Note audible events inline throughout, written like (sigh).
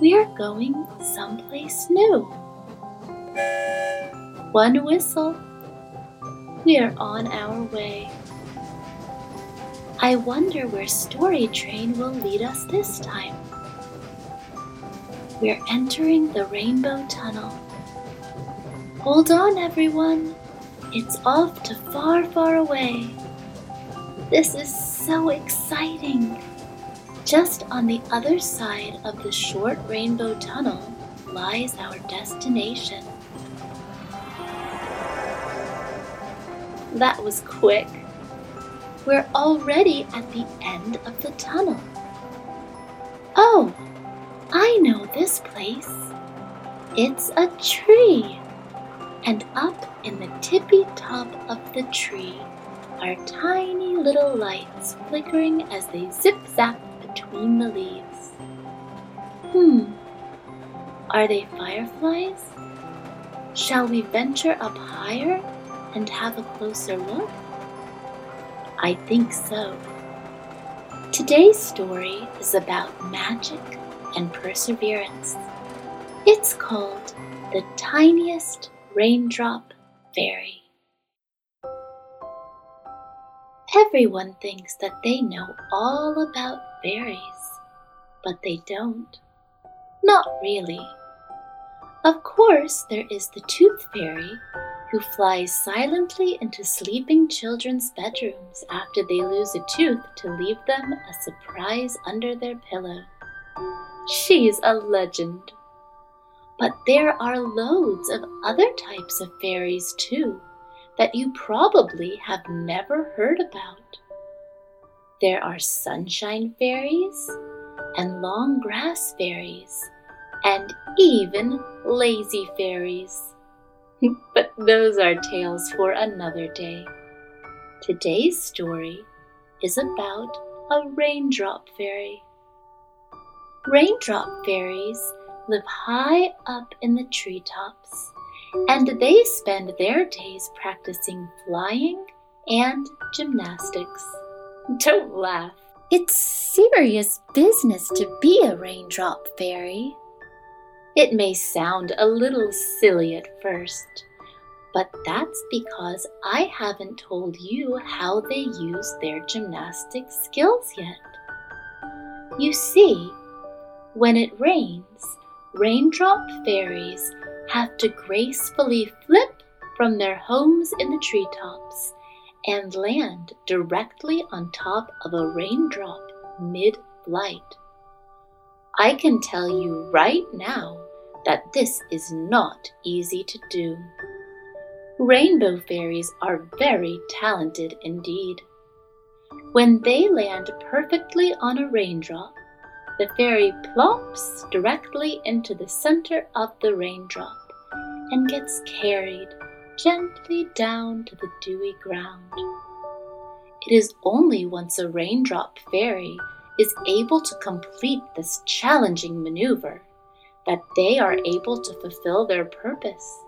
We're going someplace new. One whistle. We are on our way. I wonder where Story Train will lead us this time. We're entering the Rainbow Tunnel. Hold on, everyone. It's off to far, far away. This is so exciting. Just on the other side of the short rainbow tunnel lies our destination. That was quick. We're already at the end of the tunnel. Oh, I know this place. It's a tree. And up in the tippy top of the tree are tiny little lights flickering as they zip zap between the leaves. Hmm, are they fireflies? Shall we venture up higher and have a closer look? I think so. Today's story is about magic and perseverance. It's called The Tiniest Raindrop Fairy. Everyone thinks that they know all about fairies, but they don't. Not really. Of course, there is the Tooth Fairy, who flies silently into sleeping children's bedrooms after they lose a tooth to leave them a surprise under their pillow. She's a legend. But there are loads of other types of fairies too that you probably have never heard about. There are sunshine fairies and long grass fairies and even lazy fairies. (laughs) but those are tales for another day. Today's story is about a raindrop fairy. Raindrop fairies live high up in the treetops and they spend their days practicing flying and gymnastics. Don't laugh. It's serious business to be a raindrop fairy. It may sound a little silly at first, but that's because I haven't told you how they use their gymnastic skills yet. You see, when it rains, raindrop fairies have to gracefully flip from their homes in the treetops and land directly on top of a raindrop mid flight. I can tell you right now that this is not easy to do. Rainbow fairies are very talented indeed. When they land perfectly on a raindrop, the fairy plops directly into the center of the raindrop and gets carried gently down to the dewy ground. It is only once a raindrop fairy is able to complete this challenging maneuver that they are able to fulfill their purpose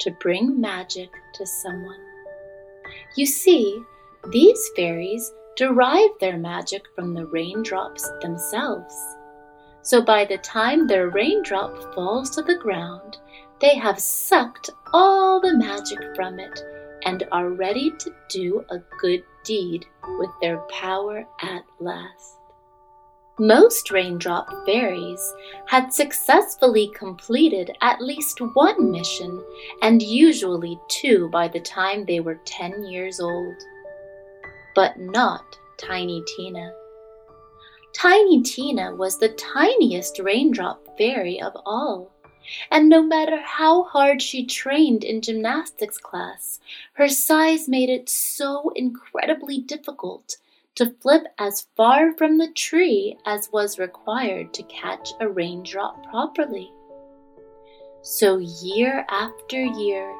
to bring magic to someone. You see, these fairies derive their magic from the raindrops themselves. So by the time their raindrop falls to the ground, they have sucked all the magic from it and are ready to do a good deed with their power at last. Most raindrop fairies had successfully completed at least one mission, and usually two by the time they were 10 years old. But not Tiny Tina. Tiny Tina was the tiniest raindrop fairy of all. And no matter how hard she trained in gymnastics class, her size made it so incredibly difficult to flip as far from the tree as was required to catch a raindrop properly. So, year after year,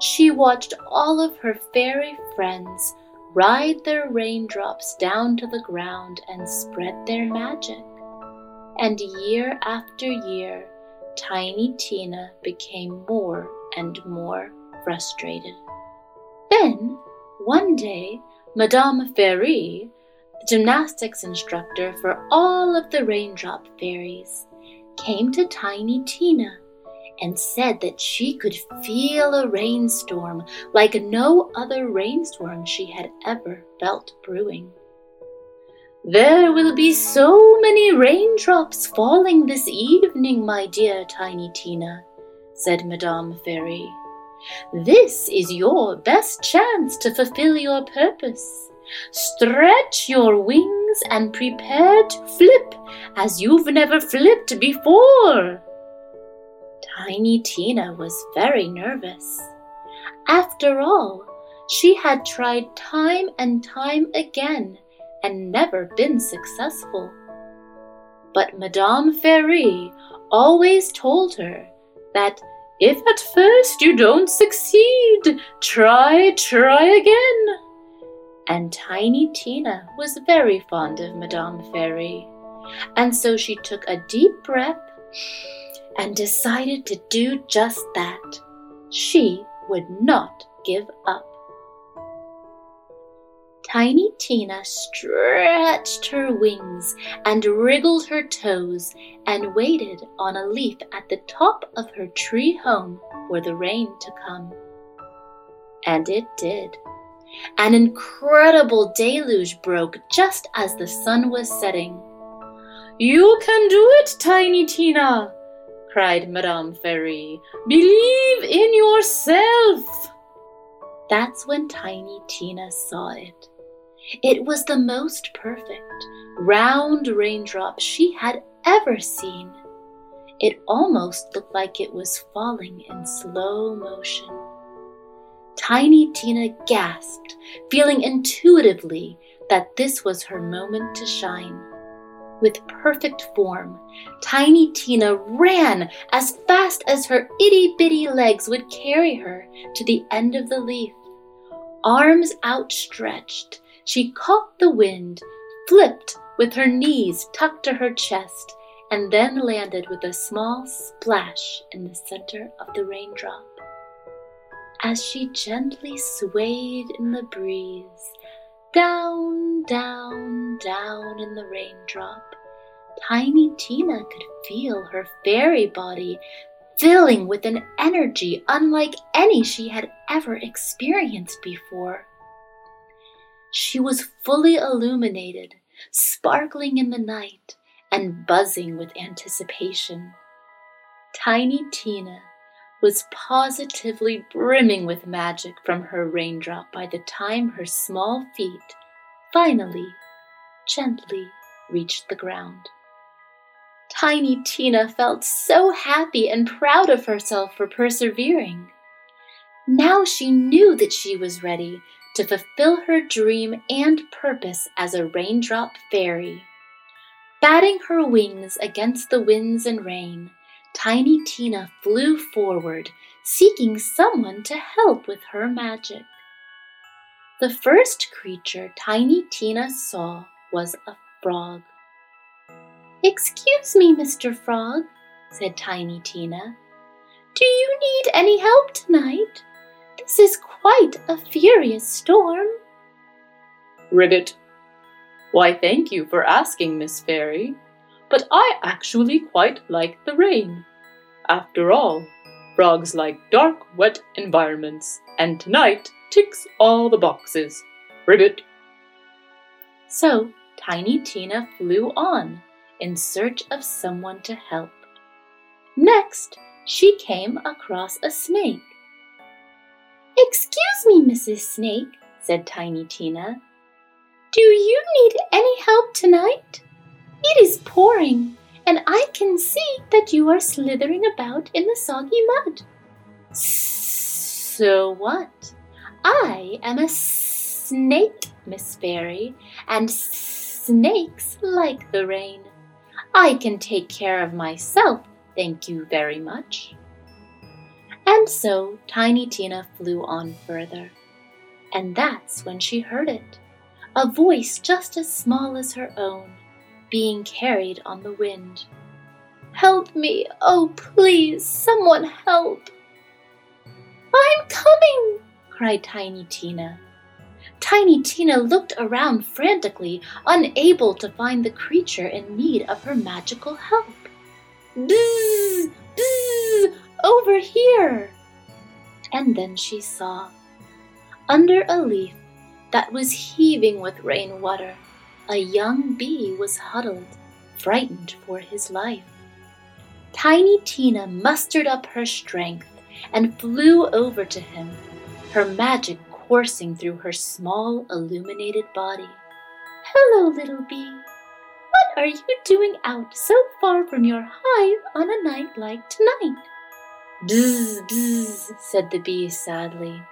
she watched all of her fairy friends ride their raindrops down to the ground and spread their magic. And year after year, Tiny Tina became more and more frustrated. Then, one day, Madame Fairy, the gymnastics instructor for all of the raindrop fairies, came to Tiny Tina and said that she could feel a rainstorm like no other rainstorm she had ever felt brewing. There will be so many raindrops falling this evening, my dear Tiny Tina, said Madame Fairy. This is your best chance to fulfill your purpose. Stretch your wings and prepare to flip as you've never flipped before. Tiny Tina was very nervous. After all, she had tried time and time again and never been successful. But Madame Fairy always told her that if at first you don't succeed, try, try again. And Tiny Tina was very fond of Madame Fairy, and so she took a deep breath and decided to do just that. She would not give up. Tiny Tina stretched her wings and wriggled her toes and waited on a leaf at the top of her tree home for the rain to come. And it did. An incredible deluge broke just as the sun was setting. You can do it, Tiny Tina, cried Madame Fairy. Believe in yourself. That's when Tiny Tina saw it. It was the most perfect, round raindrop she had ever seen. It almost looked like it was falling in slow motion. Tiny Tina gasped, feeling intuitively that this was her moment to shine. With perfect form, Tiny Tina ran as fast as her itty bitty legs would carry her to the end of the leaf. Arms outstretched, she caught the wind, flipped with her knees tucked to her chest, and then landed with a small splash in the center of the raindrop. As she gently swayed in the breeze, down, down, down in the raindrop, Tiny Tina could feel her fairy body filling with an energy unlike any she had ever experienced before. She was fully illuminated, sparkling in the night, and buzzing with anticipation. Tiny Tina was positively brimming with magic from her raindrop by the time her small feet finally, gently reached the ground. Tiny Tina felt so happy and proud of herself for persevering. Now she knew that she was ready to fulfill her dream and purpose as a raindrop fairy. Batting her wings against the winds and rain, Tiny Tina flew forward, seeking someone to help with her magic. The first creature Tiny Tina saw was a frog. Excuse me, Mr. Frog, said Tiny Tina. Do you need any help tonight? Quite a furious storm. Ribbit. Why, thank you for asking, Miss Fairy, but I actually quite like the rain. After all, frogs like dark, wet environments, and tonight ticks all the boxes. Ribbit. So Tiny Tina flew on in search of someone to help. Next, she came across a snake. Excuse me, Mrs. Snake, said Tiny Tina. Do you need any help tonight? It is pouring, and I can see that you are slithering about in the soggy mud. So what? I am a snake, Miss Fairy, and snakes like the rain. I can take care of myself, thank you very much. So Tiny Tina flew on further. And that's when she heard it a voice just as small as her own, being carried on the wind. Help me! Oh, please, someone help! I'm coming! cried Tiny Tina. Tiny Tina looked around frantically, unable to find the creature in need of her magical help. Bzzz! Bzzz! Over here! And then she saw. Under a leaf that was heaving with rainwater, a young bee was huddled, frightened for his life. Tiny Tina mustered up her strength and flew over to him, her magic coursing through her small illuminated body. Hello, little bee. What are you doing out so far from your hive on a night like tonight? Bzz, bzz, said the bee sadly.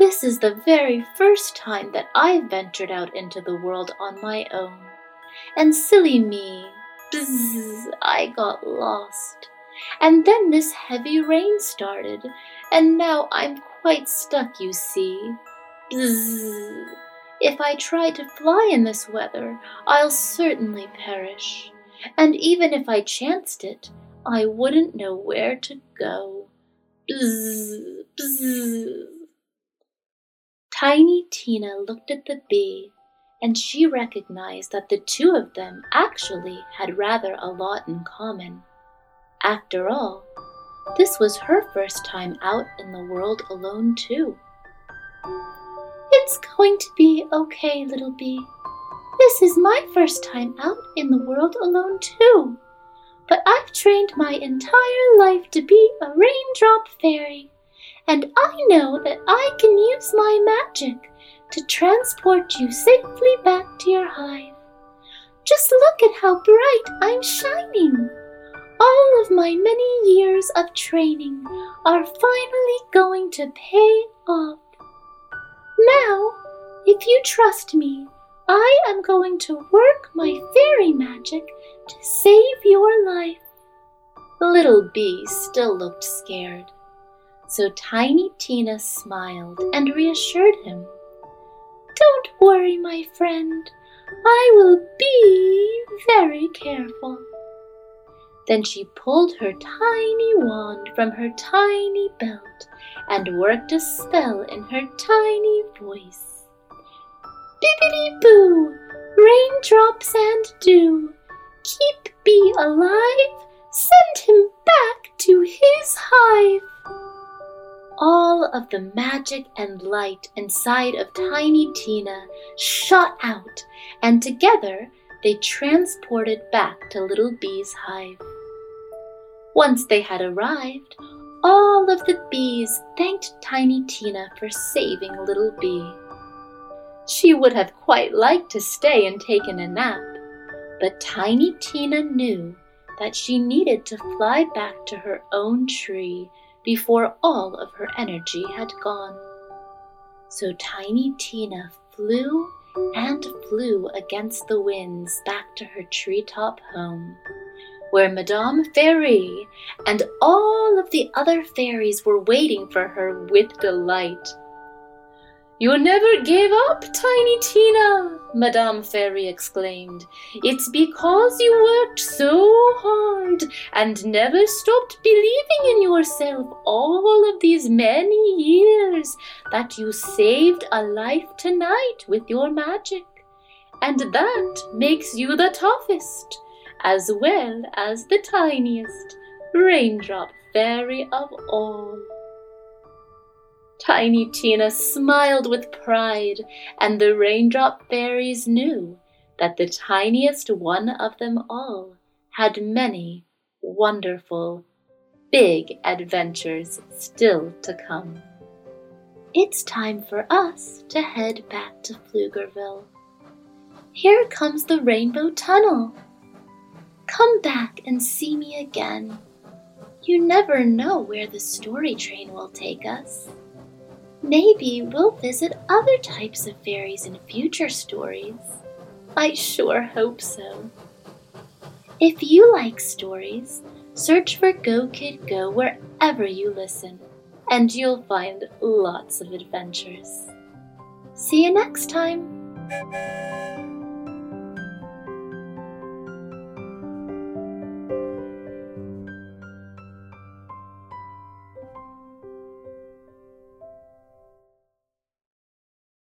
This is the very first time that I've ventured out into the world on my own. And silly me, bzz, I got lost. And then this heavy rain started, and now I'm quite stuck, you see. Bzz. If I try to fly in this weather, I'll certainly perish. And even if I chanced it, I wouldn't know where to go. Bzz, bzz. Tiny Tina looked at the bee, and she recognized that the two of them actually had rather a lot in common. After all, this was her first time out in the world alone, too. It's going to be okay, little bee. This is my first time out in the world alone, too. But I've trained my entire life to be a raindrop fairy, and I know that I can use my magic to transport you safely back to your hive. Just look at how bright I'm shining. All of my many years of training are finally going to pay off. Now, if you trust me, I am going to work my fairy magic to save your life. The little bee still looked scared, so Tiny Tina smiled and reassured him. Don't worry, my friend. I will be very careful. Then she pulled her tiny wand from her tiny belt and worked a spell in her tiny voice. Bibbidi boo, raindrops and dew, keep bee alive, send him back to his hive. All of the magic and light inside of Tiny Tina shot out, and together they transported back to Little Bee's hive. Once they had arrived, all of the bees thanked Tiny Tina for saving Little Bee. She would have quite liked to stay and taken a nap, but Tiny Tina knew that she needed to fly back to her own tree before all of her energy had gone. So Tiny Tina flew and flew against the winds back to her treetop home where Madame Fairy and all of the other fairies were waiting for her with delight. You never gave up, Tiny Tina, Madame Fairy exclaimed. It's because you worked so hard and never stopped believing in yourself all of these many years that you saved a life tonight with your magic. And that makes you the toughest as well as the tiniest raindrop fairy of all. Tiny Tina smiled with pride, and the raindrop fairies knew that the tiniest one of them all had many wonderful, big adventures still to come. It's time for us to head back to Pflugerville. Here comes the Rainbow Tunnel. Come back and see me again. You never know where the story train will take us. Maybe we'll visit other types of fairies in future stories. I sure hope so. If you like stories, search for Go Kid Go wherever you listen, and you'll find lots of adventures. See you next time!